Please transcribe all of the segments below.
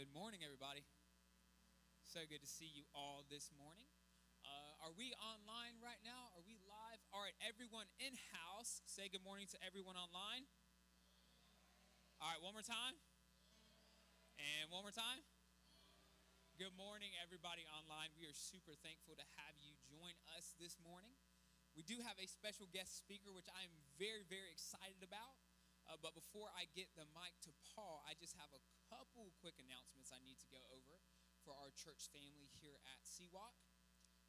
Good morning, everybody. So good to see you all this morning. Uh, are we online right now? Are we live? All right, everyone in house, say good morning to everyone online. All right, one more time. And one more time. Good morning, everybody online. We are super thankful to have you join us this morning. We do have a special guest speaker, which I'm very, very excited about. Uh, but before I get the mic to Paul, I just have a couple quick announcements I need to go over for our church family here at Seawalk.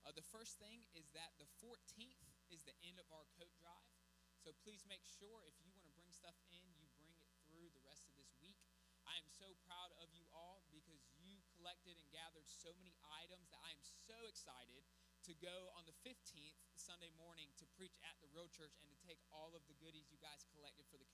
Uh, the first thing is that the 14th is the end of our coat drive. So please make sure if you want to bring stuff in, you bring it through the rest of this week. I am so proud of you all because you collected and gathered so many items that I am so excited to go on the 15th, Sunday morning, to preach at the Real Church and to take all of the goodies you guys collected for the